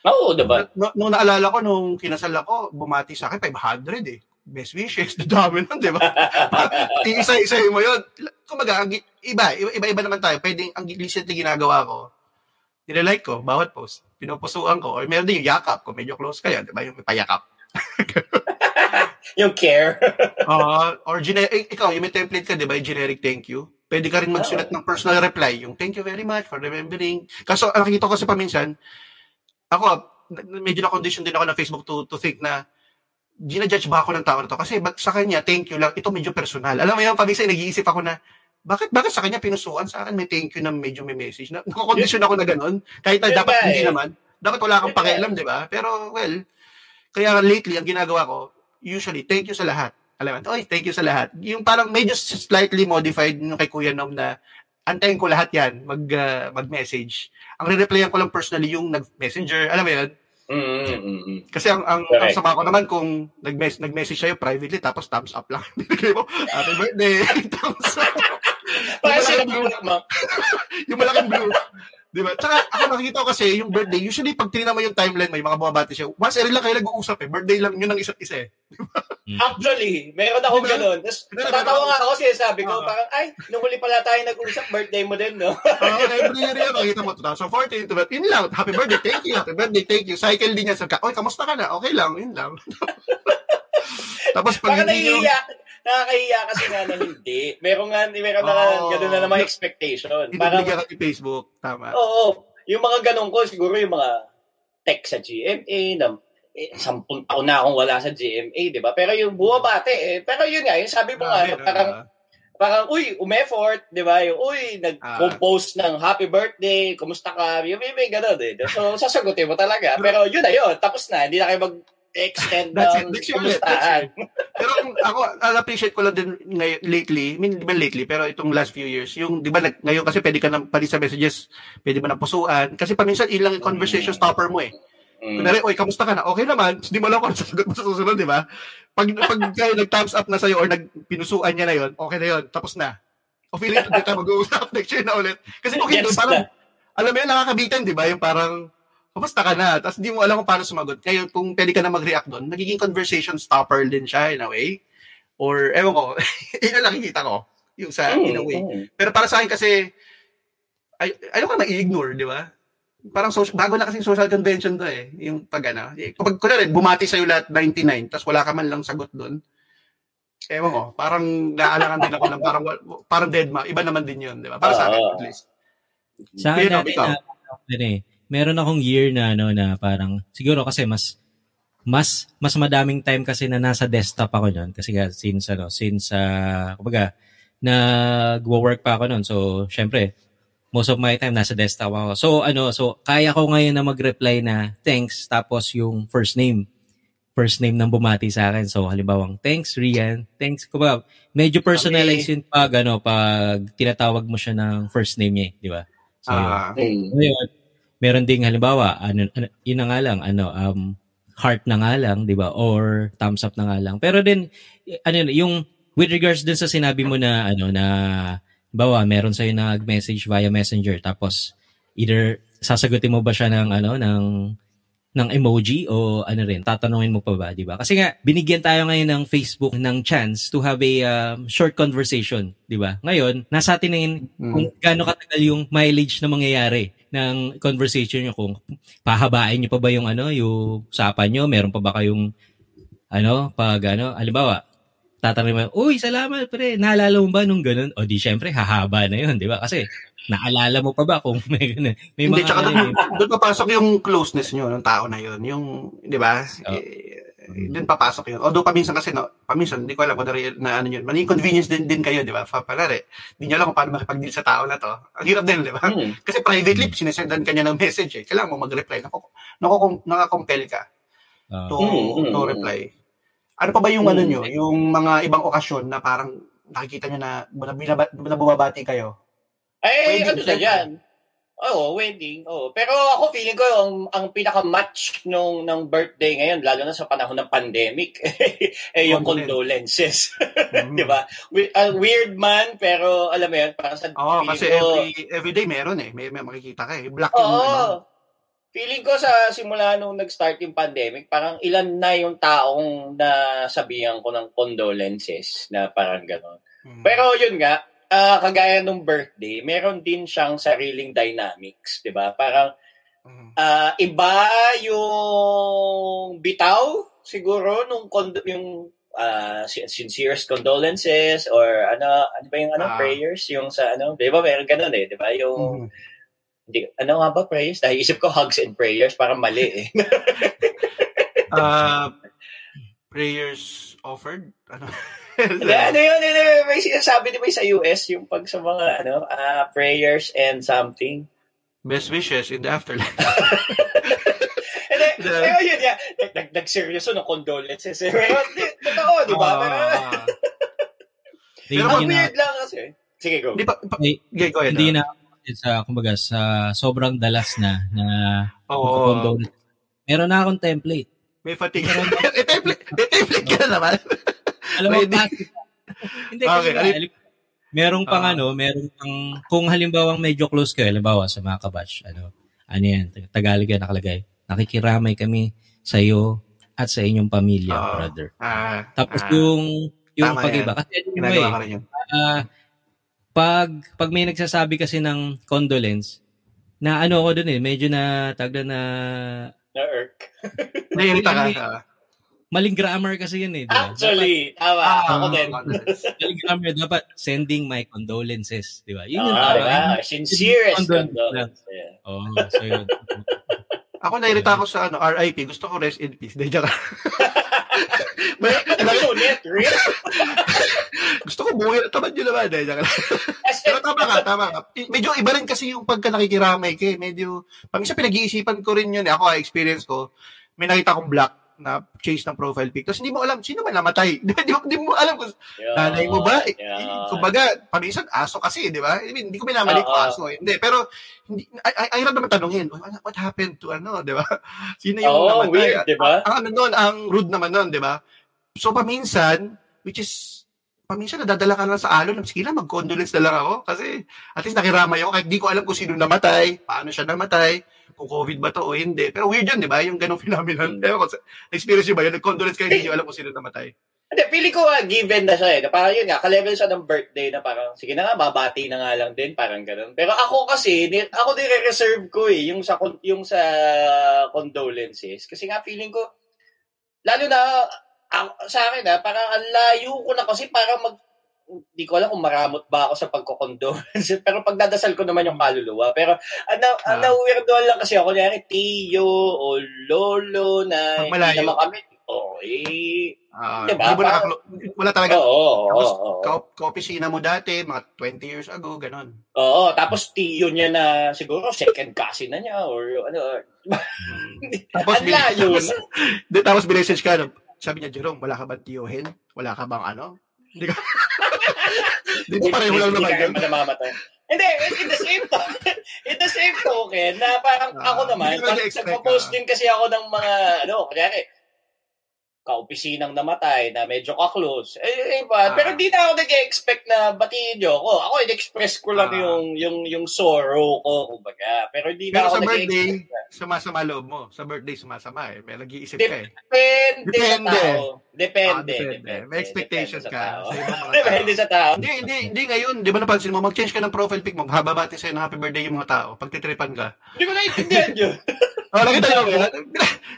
Oo, diba? No, nung naalala ko, nung kinasal ako, bumati sa akin, 500 eh. Best wishes, dami nun, di ba? Iisa-isa mo yun. Kumaga, ang iba, iba, iba naman tayo. Pwedeng, ang recently ginagawa ko, nilalike ko, bawat post, pinupusuan ko, or meron din yung yakap, kung medyo close kayo, di ba? Yung payakap. Yung care. Ah, or generic, ikaw, yung may template ka, di ba? Yung generic thank you. Pwede ka rin magsulat ng personal reply, yung thank you very much for remembering. Kaso, nakikita ko kasi paminsan, ako, medyo na-condition din ako na Facebook to, to think na, ginajudge ba ako ng tao na to? Kasi ba- sa kanya, thank you lang, ito medyo personal. Alam mo yun, paminsan nag-iisip ako na, bakit bakit sa kanya pinusuan? Sa akin may thank you na medyo may message. Na nako-condition ako na ganun. Kahit na dapat ba hindi eh. naman. Dapat wala kang ba eh. pakialam di ba? Pero well kaya lately ang ginagawa ko usually thank you sa lahat. Alam mo oy thank you sa lahat. Yung parang medyo slightly modified yung kay Kuya Nom na antayin ko lahat yan mag ah, mag-message. Ang re-replyan ko lang personally yung nag-messenger. Alam mo yun Mm, mm, mm, mm. kasi ang ang, ang Correct. sama ko naman kung nag-mess, nag-message sa'yo privately tapos thumbs up lang. Binigay mo, happy birthday, thumbs up. Parang sila blue, yung malaking blue. Di ba? Tsaka ako nakikita ko kasi yung birthday, usually pag tinignan mo yung timeline, may mga bumabati siya. Once every lang kayo nag-uusap eh. Birthday lang yun ang isa't isa eh. Actually, meron akong Diba? ganun. Tapos, Diba? natatawa nga ako sinasabi ko, Oo. parang, ay, nung huli pala tayo nag-usap, birthday mo din, no? Oo, every year yan, makikita mo, 2014, diba? yun lang, happy birthday, thank you, happy birthday, thank you. Cycle din yan sa ka, oy, kamusta ka na? Okay lang, yun lang. Tapos pag Parang hindi nyo, nakakahiya kasi nga na hindi. Meron nga, meron na Oo. ganun na naman expectation. Parang, binibigyan ka Facebook, tama. oo, yung mga ganun ko, siguro yung mga text sa GMA, na eh, sampung taon na akong wala sa GMA, di ba? Pero yung bumabate, eh, pero yun nga, yung sabi mo nga, ano, parang, ah. parang, uy, umeffort, di ba? Yung, uy, nag-compose ng happy birthday, kumusta ka? Yung may, may ganun eh. So, sasagutin mo talaga. Pero yun na yun, tapos na, hindi na kayo mag-extend That's ng it. Next year ulit. kumustahan. Pero ang- ako, na-appreciate ko lang din ngayon, lately, I mean, di ba lately, pero itong last few years, yung, di ba, nag- ngayon kasi pwede ka na, pali sa messages, pwede mo na pusuan, kasi paminsan ilang conversation stopper mo eh. Mm. Kunwari, oy, kamusta ka na? Okay naman, hindi mo alam kung ano sasagot mo sa susunod, di ba? Pag, pag kayo nag-thumbs up na sa'yo or nagpinusuan niya na yon okay na yon tapos na. O feeling ko, tayo mag-uusap next year na ulit. Kasi kung hindi, Gets parang, alam mo yun, nakakabitan, di ba? Yung parang, kamusta ka na? Tapos hindi mo alam kung paano sumagot. Kaya kung pwede ka na mag-react doon, nagiging conversation stopper din siya in a way. Or, ewan ko, yun ang nakikita ko. Yung sa, in a way. Mm. Pero para sa akin kasi, ay, ayaw ka ma-ignore, di ba? Parang social, bago na kasing social convention to eh. Yung pag ano, eh, kapag kunwari, bumati sa'yo lahat 99, tapos wala ka man lang sagot doon. Ewan ko, parang naalangan din ako ng parang, parang dead ma. Iba naman din yun, di ba? Para sa akin, at least. Sa akin Nob, dati ikaw? na, ano eh, meron akong year na ano na parang siguro kasi mas mas mas madaming time kasi na nasa desktop ako noon kasi nga since ano since uh, kumbaga nagwo-work pa ako noon so syempre most of my time nasa desktop ako. So ano so kaya ko ngayon na mag-reply na thanks tapos yung first name. First name ng bumati sa akin. So halimbawang thanks Rian. Thanks. Kumbaga medyo personalized yun pag ano pag tinatawag mo siya ng first name niya eh, di ba? So yun. Ah, Mm. Ngayon, meron ding halimbawa, ano, ano yun na nga lang, ano, um, heart na nga lang, di ba? Or thumbs up na nga lang. Pero din, ano, yun, yung, with regards dun sa sinabi mo na, ano, na, bawa, meron sa'yo nag-message via messenger, tapos, either, sasagutin mo ba siya ng, ano, ng, ng emoji o ano rin, tatanungin mo pa ba, di ba? Kasi nga, binigyan tayo ngayon ng Facebook ng chance to have a um, short conversation, di ba? Ngayon, nasa atin na yun kung gaano katagal yung mileage na mangyayari ng conversation nyo, kung pahabain nyo pa ba yung ano, yung usapan nyo, meron pa ba kayong ano, pag ano, halimbawa, tatanungin mo, uy, salamat pre, naalala mo ba nung ganun? O di syempre, hahaba na yun, di ba? Kasi, naalala mo pa ba kung may ganun? May Hindi, mga, tsaka ano, doon, eh, doon papasok yung closeness nyo ng tao na yun. Yung, di ba? Oh. Eh, doon papasok yun. Although paminsan kasi, no, paminsan, hindi ko alam kung na, na ano yun. Mali convenience din, din kayo, di ba? Pa- Palari, hindi nyo alam kung paano makipag-deal sa tao na to. Ang hirap din, di ba? Mm. Kasi privately, sinesendan ka niya ng message eh. Kailangan mo mag-reply. Naku, naku, nakakompel ka ah, to, Mm, mm, to mm. reply. Ano pa ba yung ano Hmm. nyo, yung mga ibang okasyon na parang nakikita nyo na, na, binaba- na bumabati kayo? Ay, ano na yan? Oo, wedding. Oo. Pero ako feeling ko ang, ang pinaka-match nung ng birthday ngayon, lalo na sa panahon ng pandemic, eh yung Condolence. condolences. Mhm. Di ba? We- uh, weird man, pero alam mo yun, parang sa Oo, feeling kasi ko, every, every day meron eh. May, may makikita ka eh. Black yung ano. Feeling ko sa simula nung nag-start yung pandemic, parang ilan na yung taong nasabihan ko ng condolences na parang gano'n. Mhm. Pero yun nga, ah, kagaya nung birthday, meron din siyang sariling dynamics, 'di ba? Parang ah, iba yung bitaw siguro nung condo- yung sin- sincerest condolences or ano ano ba yung ano Ah. prayers yung sa ano 'di ba meron ganun eh 'di ba yung Mhm. hindi, ano nga ba prayers dahil isip ko hugs and prayers parang mali eh Uh, prayers offered? Ano? Ano yun, ano yun, may sinasabi di ba sa US yung pag sa mga ano ah, prayers and something Best wishes in the afterlife. Hindi, Yeah. pero yun, yeah. Nag, nag-seryoso ng condolences. Eh. Pero, di- totoo, di ba? Pero, Ah. Ang weird lang kasi. Sige, go. Hindi pa, pa okay, go ahead. hindi na sa kumbaga sa sobrang dalas na na Oo. condolence. Meron na akong template. May fatigue. eh, template, eh, template ka na naman. Alam mo, Pwede. bakit? Hindi, Okay, kasi alim- merong pang Ah. ano, merong pang, kung halimbawa medyo close kayo, halimbawa sa mga kabatch, ano, ano yan, Tagalog yan nakalagay, nakikiramay kami sa iyo at sa inyong pamilya, Oo. brother. Ah, Tapos ah, yung, yung pag-iba, yan. kasi ano mo eh, ah, pag, pag may nagsasabi kasi ng condolence, na ano ako dun eh, medyo na, tagda na, Na-irk. Naiirita ka. Maling grammar kasi yun eh. di ba? Actually, tama. Ah, ako din. Maling grammar, dapat sending my condolences, di ba? Yun yung Ah, tama. diba? Sincerest Condolence condolence. Yeah. Oo, so yun. Ako nairita ako sa ano, RIP. Gusto ko rest in peace. Dahil May, Ano yun, net? Real? gusto ko buhay. Tamad yun naman. Dahil Pero tama ka, tama ka. Medyo iba rin kasi yung pagka nakikiramay ka. eh. Medyo, paminsan pinag-iisipan ko rin yun. eh. Ako, ah, experience ko, may nakita akong black na chase ng profile pic. Tapos hindi mo alam, sino ba namatay? Di, mo- di mo alam kung yun, nanay mo ba? Eh, yun. Kumbaga, paminsan, aso kasi, di ba? I mean, hindi ko minamali kung Oo. aso. eh. Hindi, pero, hindi, ay, ay, ay naman tanungin, "Uy, what, happened to ano, di ba? Sino yung Oo, namatay? weird, di ba? Ang ano nun, ang rude naman nun, di ba? So, paminsan, which is, paminsan nadadala ka lang sa alon, sige na, mag-condolence na lang ako. Kasi, at least nakiramay ako, kahit di ko alam kung sino namatay, paano siya namatay, kung COVID ba to o hindi. Pero weird yun, di ba? Yung ganong phenomenon. Hmm. Ewan ko, experience nyo ba yun? Nag-condolence kayo, hindi nyo alam kung sino namatay. Hindi, feeling ko ah, given na siya eh. Na parang yun nga, ka-level siya ng birthday na parang, sige na nga, babati na nga lang din, parang ganun. Pero ako kasi, ni, ako nire-reserve ko eh, yung sa, yung sa condolences. Kasi nga, feeling ko, lalo na, ako- sa akin ah, parang ang layo ko na kasi parang mag, hindi ko alam kung maramot ba ako sa pagkokondolence. Pero pagdadasal ko naman yung kaluluwa. Pero, ano, Ah. ano, weirdo lang kasi ako, kunyari, tiyo o lolo na hindi naman kami, oh, eh, Ah, Diba? nakaklo- wala talaga. Oo, oo, Tapos, oo. ka-opisina mo dati, mga 20 years ago, ganon. Oo, tapos tiyo niya na siguro second cousin na niya or ano. Tapos, Ang layo tapos. Di, tapos binessage ka, sabi niya, Jerome, wala ka ba tiyohin? Wala ka bang ano? Hindi ka... Di ba pareho lang naman Hindi yun? namamatay. Hindi, in the same token, in the same token, na parang Ah, ako naman, hindi pag nagpo-post ah. din kasi ako ng mga, ano, kanyari, kaopisinang namatay na medyo ka-close. Eh, iba. Ah. Pero di na ako nag-expect na batiin niyo ako. Ako, in-express ko lang Ah. yung, yung, yung sorrow ko, kumbaga. Pero di na Pero ako sa birthday, na- sumasama loob mo. Sa birthday, sumasama eh. May nag-iisip Dep- ka eh. Depende, Depende. sa tao. Depende. Ah, depende. May expectations Depende ka sa Depende sa tao. Hindi, hindi, hindi ngayon. Di ba napansin mo, mag-change ka ng profile pic mo, hababati sa'yo ng happy birthday yung mga tao. Pagtitripan ka. Hindi ko naiintindihan yun. Oh, nakita nyo ba?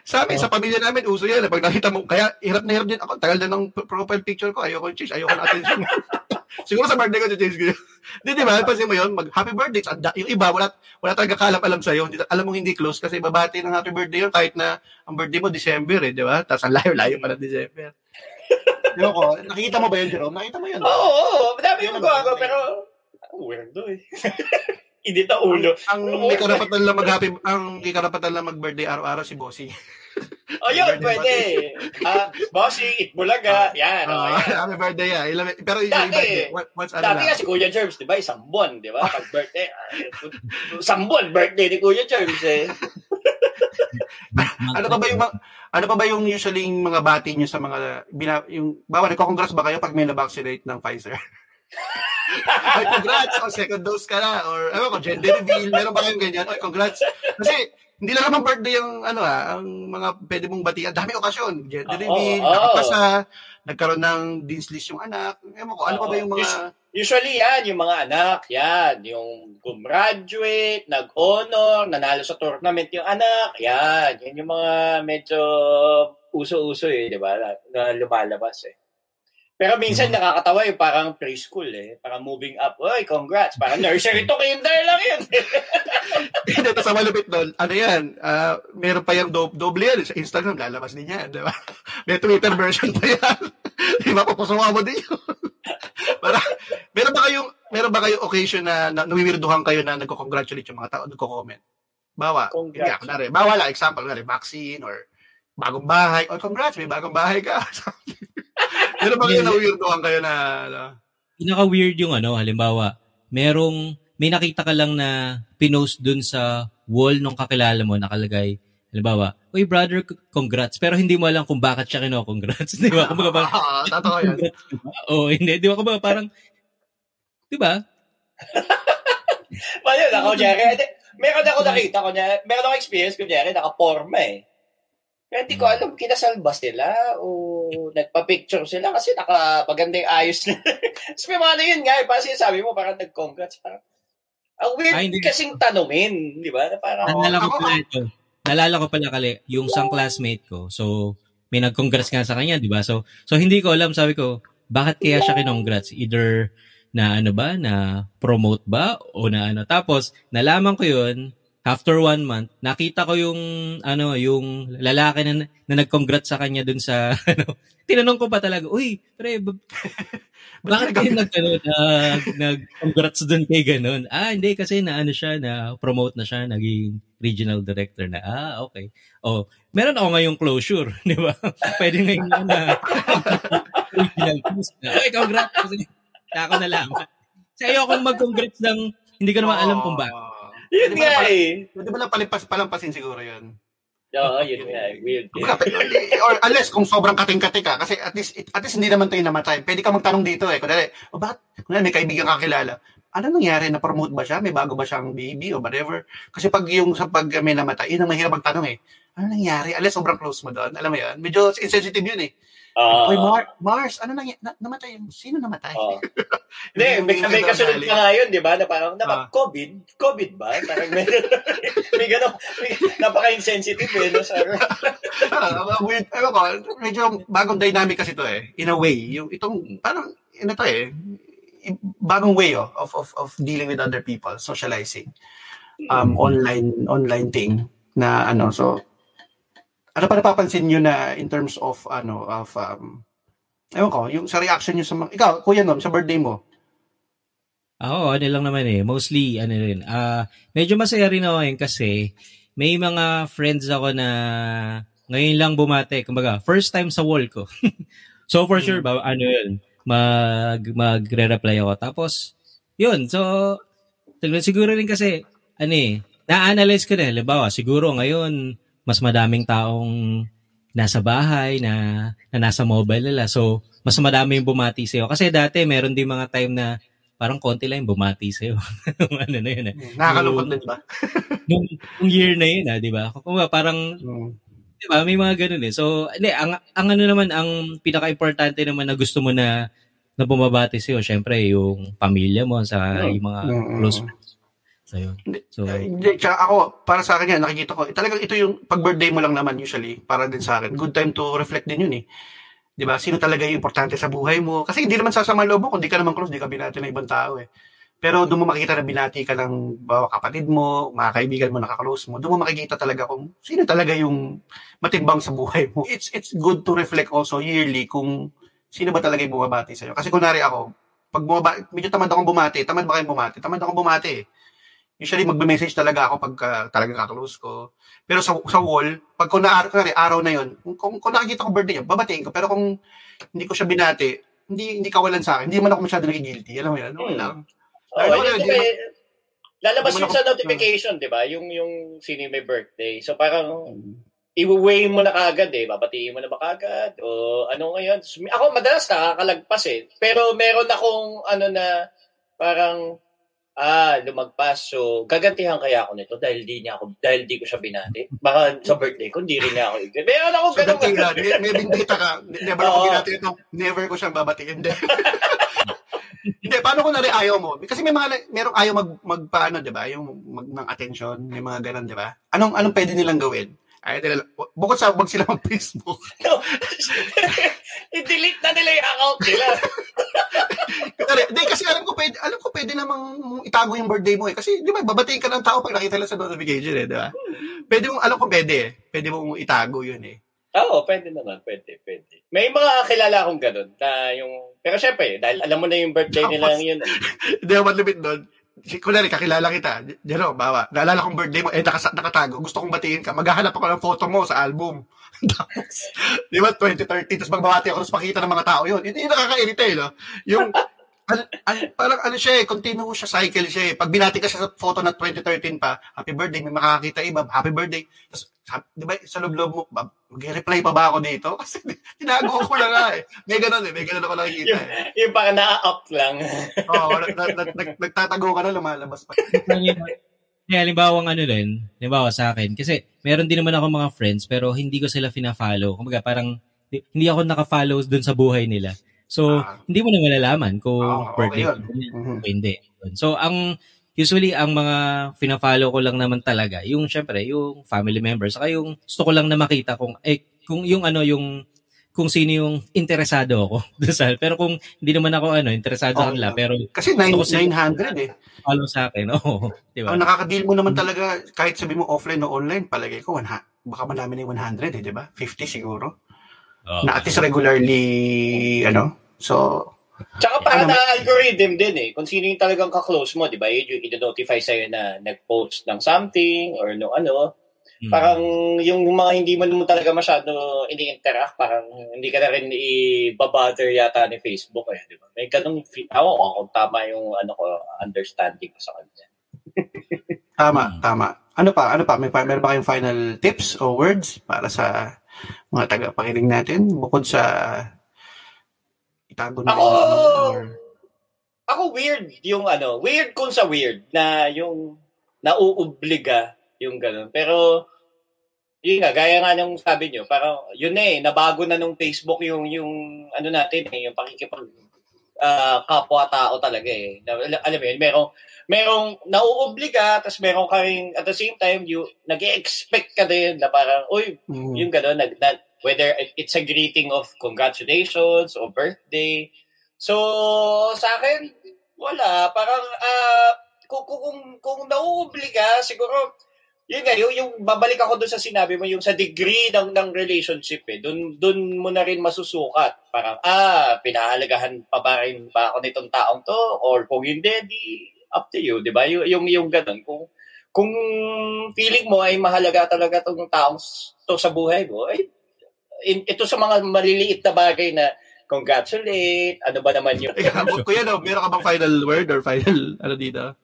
Sa amin, sa pamilya namin, uso yan. Pag nakita mo, kaya hirap na hirap din ako. Tagal na ng profile picture ko. Ayoko yung change. Ayoko ng attention. Siguro sa birthday ko, change ko yun. Di, di ba? Pansin mo yun, mag happy birthday. Yung iba, wala, wala talaga kalam-alam sa'yo. Hindi, alam mong hindi close kasi babati ng happy birthday yun kahit na ang birthday mo December eh, di ba? Tapos ang layo-layo pa ng December. Ewan ko, nakikita mo ba yun, Jerome? Nakita mo yun? Oo, oo. Madami Yun yung ang gawa birthday. pero weirdo eh. Hindi na ulo. Ang may karapatan lang mag-happy, ang may karapatan lang mag-birthday araw-araw si Bossy. Oh, yun, pwede. Ah, bossy, Itbulaga, yan. Oh, Ah, yan. happy birthday, yeah. Ilan, pero yung Dati, iba, what's ano Dati lang? nga si Kuya Germs, di ba? Isang buwan, di ba? Pag birthday. ah, Isang buwan birthday ni Kuya Germs eh. Ano pa ba yung ano pa ba yung usually yung mga bati niyo sa mga bina, yung bawa nagko-congrats ba kayo pag may na-vaccinate ng Pfizer? Ay, congrats! O second dose ka na. Or, ano ko, gender reveal. Meron ba kayong ganyan? Ay, congrats. Kasi, hindi lang naman birthday yung, ano ah, ang mga pwede mong batian. Dami okasyon. Gender Oo, reveal, oo. nakapasa, nagkaroon ng dean's list yung anak. Ewan ko, ano pa ba yung mga... Usually yan, yung mga anak, yan. Yung gumraduate, nag-honor, nanalo sa tournament yung anak, yan. Yan yung mga medyo uso-uso eh, di ba? Na, na lumalabas eh. Pero minsan Hmm. nakakatawa yung parang preschool eh. Parang moving up. Oy, congrats. Parang nursery to kinder lang yun. Hindi, tapos ang malupit doon, ano yan, ah, meron pa yung do- doble yan sa Instagram, lalabas din yan, di ba? May Twitter version pa yan. di ba? Papusungan mo din yun. Para, meron ba kayong, meron ba kayong occasion na, na nawiwirduhan kayo na nagko-congratulate yung mga tao, nagko-comment? Bawa, Congrats. yeah, kunwari, bawa lang, example, kunwari, vaccine or bagong bahay, or congrats, may bagong bahay ka. Meron ba kayo Yeah. nawiwirduhan kayo na, ano, Pinaka-weird yung ano, halimbawa, merong, may nakita ka lang na pinost dun sa wall nung kakilala mo, nakalagay, halimbawa, Uy, brother, congrats. Pero hindi mo alam kung bakit siya kino-congrats. Di ba? Kumbaga parang, Ah, totoo yan. Oo, hindi. Di ba? Kumbaga parang, di ba? Yun, ako, Jerry. Meron ako nakita ko niya, meron ako experience ko, Jerry, nakaporma eh. Kaya hindi ko alam, kinasal ba sila o nagpa-picture sila kasi nakapaganda yung ayos nila. Tapos may mga ano yun nga, eh, parang sinasabi mo, parang nag-congrats. Parang, ang weird Ay, hindi. kasing tanungin, di ba? Parang, Nalala ko pala ito. Nalala ko pala kali, yung isang classmate ko. So, may nag-congrats nga sa kanya, di ba? So, so hindi ko alam, sabi ko, bakit kaya siya kinongrats? Either na ano ba, na promote ba o na ano. Tapos, nalaman ko yun, after one month, nakita ko yung, ano, yung lalaki na, na nag-congrats sa kanya dun sa, ano, tinanong ko pa talaga, uy, pre, ba- bakit kayo nag, ano, nag, nag-congrats dun kay ganun? Ah, hindi, kasi na, ano siya, na promote na siya, naging regional director na. Ah, okay. Oh, meron ako ngayong closure, di ba? Pwede ngayon na regional news na. Ay, congrats. Kasi ako na lang. Kasi ayokong mag-congrats ng hindi ko naman alam kung ba. Yun Pwede nga na pala- eh. Pwede ba lang palimpas, palampasin siguro yun? Oo, yun nga. Weird. eh. Or unless kung sobrang kating-kati ka, kasi at least, at least hindi naman tayo namatay. Pwede ka magtanong dito eh. Kunwari, o bakit, kunwari may kaibigan ka kilala, ano nangyari? Na-promote ba siya? May bago ba siyang baby o whatever? Kasi pag yung sa pag may namatay, yun ang mahirap magtanong eh. Ano nangyari? Unless sobrang close mo doon. Alam mo yun? Medyo insensitive yun eh. Oo. Oy, Mar- Mars, ano nangyari? Na- namatay? Sino namatay? Hindi, may, may kasunod pa nga yun, di ba? Na parang, Ah. naka, COVID? COVID ba? Parang may, may gano'n, napaka-insensitive eh, no, sir? Ah, weird. Ewan ko, medyo bagong dynamic kasi to eh. In a way. Yung itong, parang, ano to eh, bagong way oh, of, of, of dealing with other people, socializing. Um, online, online thing na ano, so, ano pa napapansin nyo na in terms of, ano, of, um, ewan ko, yung sa reaction nyo sa mga, ikaw, kuya Nom, sa birthday mo, Oo, ano lang naman eh. Mostly, ano rin. Ah, medyo masaya rin ako ngayon kasi may mga friends ako na ngayon lang bumate. Kumbaga, first time sa wall ko. so, for sure, ba, ano yun, mag, magre-reply ako. Tapos, yun. So, siguro rin kasi, ano eh, na-analyze ko na. Halimbawa, siguro ngayon, mas madaming taong nasa bahay, na, na nasa mobile nila. So, mas madami yung bumati sa'yo. Kasi dati, meron din mga time na parang konti lang yung bumati sa'yo. ano na yun eh. nakakalungkot din ba? Nung, nung year na yun, ah, di ba? Kung parang, Mm. di ba, may mga ganun eh. So, hindi, ang, ang ano naman, ang pinaka-importante naman na gusto mo na na bumabati sa'yo, syempre, yung pamilya mo, sa yung mga Mm. close friends. So, yun. Hindi, So, eh, hindi, tsaka ako, para sa akin yan, nakikita ko, eh, talagang ito yung pag-birthday mo lang naman usually, para din sa akin. Good time to reflect din yun eh. Di ba? Sino talaga yung importante sa buhay mo? Kasi hindi naman sasama loob mo kung di ka naman close, di ka binati ng ibang tao eh. Pero doon mo makikita na binati ka ng bawa kapatid mo, mga kaibigan mo, nakaklose mo. Doon mo makikita talaga kung sino talaga yung matimbang sa buhay mo. It's it's good to reflect also yearly kung sino ba talaga yung bumabati sa'yo. Kasi kunwari ako, pag bumabati, medyo tamad akong bumati, tamad ba kayong bumati? Tamad akong bumati eh Usually, magme-message talaga ako pagka talaga kaklose ko. Pero sa, sa wall, pag kung na, araw na yon kung, kung nakikita ko birthday niya, babatiin ko. Pero kung hindi ko siya binati, hindi hindi kawalan sa akin. Hindi man ako masyado naging-guilty. Alam mo yan? Ano Hmm. lang. Oh, Lalo yun, na, di di ba, naman- lalabas yun sa notification, di ba? Yung, yung sino may birthday. So parang, i-weigh mo na kagad eh. Babatiin mo na ba kagad? O ano ngayon? Ako madalas nakakalagpas eh. Pero meron akong ano na parang ah, lumagpas. So, gagantihan kaya ako nito dahil di niya ako, dahil di ko siya binati. Baka sa birthday ko, hindi rin niya ako. Meron ako So, ganun. nga, may, may bindita ka. Never ako Oo. binati ito. Never ko siyang babatiin. Hindi. Paano kung nari ayaw mo? Kasi may mga, merong ayaw mag, magpaano, di ba? Yung mag, ng attention, may mga ganun, di ba? Anong, anong pwede nilang gawin? Ay, nila, bukod sa wag sila mag-Facebook. I-delete na nila yung account nila. Kasi, Hindi, kasi alam ko pwede, alam ko pwede namang itago yung birthday mo eh. Kasi, di ba, babatiin ka ng tao pag nakita lang sa notification eh, di ba? Pwede mong, alam ko pwede eh. Pwede mong itago yun eh. Oo, pwede naman. Pwede, pwede. May mga kilala akong ganun na yung... Pero syempre, dahil alam mo na yung birthday nila yun. Hindi ako malupit doon. Si, kunwari, kakilala kita. Jero, bawa, naalala kong birthday mo, eh, nakas- nakatago. Gusto kong batiin ka. Maghahanap ako ng photo mo sa album. tapos, di ba, 2013, tapos magbabati ako, tapos makita ng mga tao yun. Hindi nakakairita eh, no? Yung, al- al- parang ano siya eh, continuous siya, cycle siya eh. Pag binati ka siya sa photo na 2013 pa, happy birthday, may makakita iba, happy birthday. Tapos, sa- di ba, sa loob-loob mo, mag-reply pa ba ako dito? Kasi tinago ko na nga eh. May ganun eh, may ganun ako nakikita Yung, eh. yung parang na-up lang. Oo, nag, nag, nag, nag- nagtatago ka na, lumalabas pa. Kaya halimbawa ano din, halimbawa sa akin, kasi meron din naman ako mga friends pero hindi ko sila fina-follow. Kumbaga parang di- hindi ako naka-follow dun sa buhay nila. So, Ah. hindi mo na malalaman kung Ah, okay birthday yun. ko Mhm. o hindi. So, ang usually ang mga fina-follow ko lang naman talaga, yung syempre, yung family members, saka yung gusto ko lang na makita kung eh kung yung ano yung kung sino yung interesado ako doon pero kung hindi naman ako ano interesado sa Oo. kanila pero Kasi nine- Gusto ko sila- 900 eh. follow sa akin oo di ba Ang nakaka-deal mo naman talaga, kahit sabi mo offline o online, palagay ko, one, baka madami na yung 100 eh, di ba? 50 siguro. Oo. Na at least regularly, ano? So, Tsaka para Ano, na algorithm din eh. Kung sino yung talagang ka-close mo, di ba? Yun yung i-notify sa'yo na nag-post ng something or no ano. Mm. Parang yung mga hindi mo naman talaga masyado ini-interact, parang hindi ka na rin i-bother yata ni Facebook eh, di ba? May ganung, fi- ako kung tama yung ano ko, understanding ko sa kanya. tama, Hmm. tama. Ano pa? Ano pa? May, pa- meron pa kayong final tips o words para sa mga taga-pakinig natin? Bukod sa itago na Ako, or- ako weird yung ano, weird kung sa weird na yung nauobliga yung ganun. Pero yun nga, gaya nga ng sabi nyo, parang yun na eh, nabago na nung Facebook yung yung ano natin eh, yung pakikipag ah, kapwa-tao talaga eh. Na, al- alam mo yun, merong, merong nauobliga, tapos merong ka rin, at the same time, you, nag expect ka din na parang, uy, Mm. yung gano'n, nag, na, whether it's a greeting of congratulations or birthday. So, sa akin, wala. Parang, ah, kung, kung, kung, kung nauobliga, siguro, yun nga, yung, yung babalik ako doon sa sinabi mo, yung sa degree ng, ng relationship eh, doon, doon mo na rin masusukat. Parang, ah, pinahalagahan pa ba rin ba ako nitong taong to? Or kung hindi, di up to you, di ba? Yung, yung, yung ganun. Kung, kung feeling mo ay mahalaga talaga tong taong to sa buhay mo, ay, in, ito sa mga maliliit na bagay na congratulate, ano ba naman yung... Kuya, no, meron ka bang final word or final, ano dito?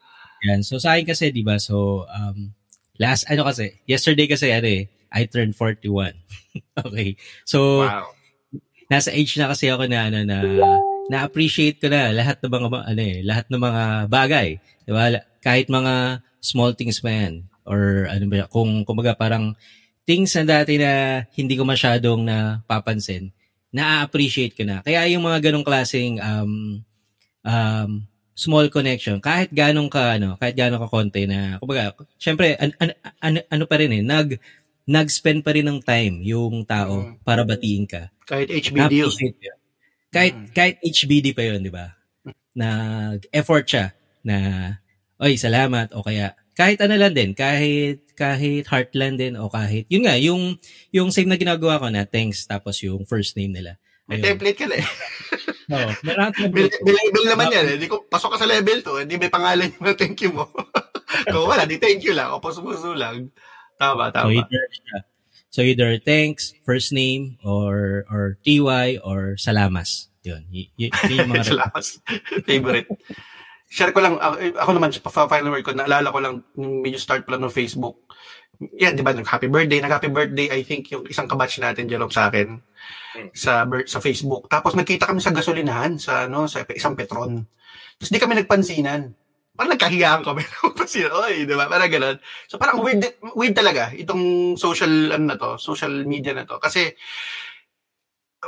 Yan. So sa akin kasi, di ba, so um, last, ano kasi, yesterday kasi, ano eh, I turned 41. okay. So, Wow. nasa age na kasi ako na, ano, na, na-appreciate ko na lahat ng mga, ano eh, lahat ng mga bagay. Di ba? Kahit mga small things pa yan. Or, ano ba, kung, kumbaga, parang, things na dati na hindi ko masyadong napapansin, na-appreciate ko na. Kaya yung mga ganong klaseng, um, um, small connection, kahit ganong ka, ano, kahit ganong ka konti na, kumbaga, syempre, an, an, an, ano pa rin eh, nag, nag-spend pa rin ng time yung tao Mm. para batiin ka. Kahit HBD. Yun. Kahit, Mm. kahit HBD pa yun, di ba? Nag-effort siya na, oy, salamat, o kaya, kahit ano lang din, kahit, kahit heartland din, o kahit, yun nga, yung, yung same na ginagawa ko na, thanks, tapos yung first name nila. May Ayun. template ka na eh. Oo, akong May, template. may label naman yan eh. Di ko, pasok ka sa level to, hindi may pangalan yung thank you mo. Kung wala, di thank you lang. O puso-puso lang. Tama, So tama. either, so either thanks, first name, or or TY, or salamas. Yun. Y- y- yun yung mga Salamat. Favorite. Share ko lang, ako, ako naman, sa final word ko, naalala ko lang, medyo start pa lang ng Facebook. Yan, di ba, nag-happy birthday. Nag-happy birthday, I think, yung isang kabatch natin, Jerome, sa akin, sa sa Facebook. Tapos nagkita kami sa gasolinahan, sa, ano, sa isang Petron. Tapos di kami nagpansinan. Parang nagkahiyaan kami. Pansin, oy, di ba? Parang ganun. So parang weird, weird talaga itong social, ano na to, social media na to. Kasi,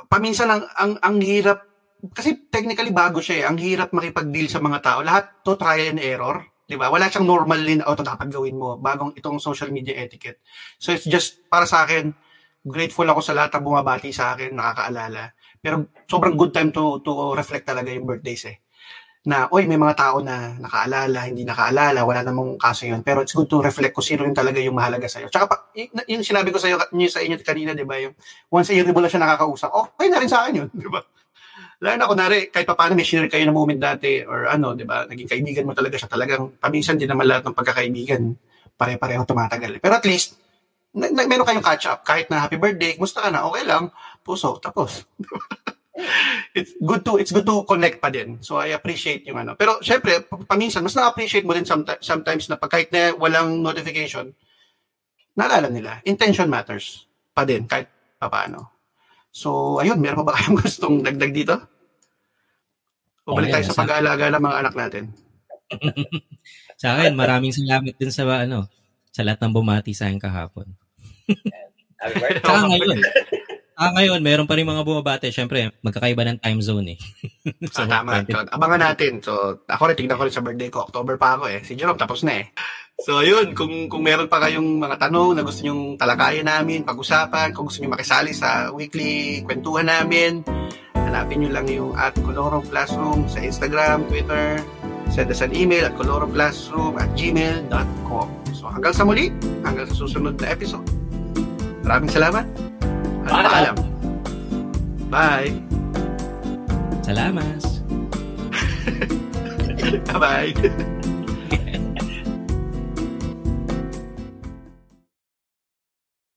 paminsan ang, ang, ang hirap kasi technically bago siya eh. Ang hirap makipag-deal sa mga tao. Lahat to trial and error. Di ba? Wala siyang normal din, oh, ito dapat gawin mo. Bagong itong social media etiquette. So it's just, para sa akin, grateful ako sa lahat ng bumabati sa akin, nakakaalala. Pero sobrang good time to to reflect talaga yung birthdays eh. Na, oy, may mga tao na nakaalala, hindi nakaalala, wala namang kaso yun. Pero it's good to reflect kung sino yung talaga yung mahalaga sa'yo. Tsaka pa, yung sinabi ko sa'yo, yung sa inyo kanina, di ba, yung once a year mo lang siya nakakausap, okay na rin sa akin yun, di ba? Lalo na kunwari, kahit pa paano may share kayo na moment dati or ano, di ba, naging kaibigan mo talaga siya. Talagang, paminsan din naman lahat ng pagkakaibigan, pare-pareho tumatagal. Pero at least, na, na, meron kayong catch up. Kahit na happy birthday, kumusta ka na? Okay lang. Puso, tapos. it's good to it's good to connect pa din. So I appreciate yung ano. Pero syempre, pa- paminsan mas na-appreciate mo din sometimes, sometimes na pag kahit na walang notification, naalala nila. Intention matters pa din kahit paano. So ayun, meron pa ba kayong gustong dagdag dito? O balik tayo sa sa- pag-aalaga ng mga anak natin. Sa akin, maraming salamat din sa ano, sa lahat ng bumati sa akin kahapon. Happy birthday. Saka ngayon. Ah, ngayon, meron pa rin mga bumabati. Siyempre, magkakaiba ng time zone eh. So, tama. So, abangan natin. So, ako rin, tignan ko rin sa birthday ko. October pa ako eh. Si Jerome, tapos na eh. So, yun. Kung, kung meron pa kayong mga tanong na gusto nyong talakayan namin, pag-usapan, kung gusto nyo makisali sa weekly kwentuhan namin, hanapin nyo lang yung at Colorong Classroom sa Instagram, Twitter, send us an email at coloropclassroom at gmail.com. So, hanggang sa muli, hanggang sa susunod na episode. Maraming salamat. At Paalam. paalam. Bye. Salamat. Bye-bye.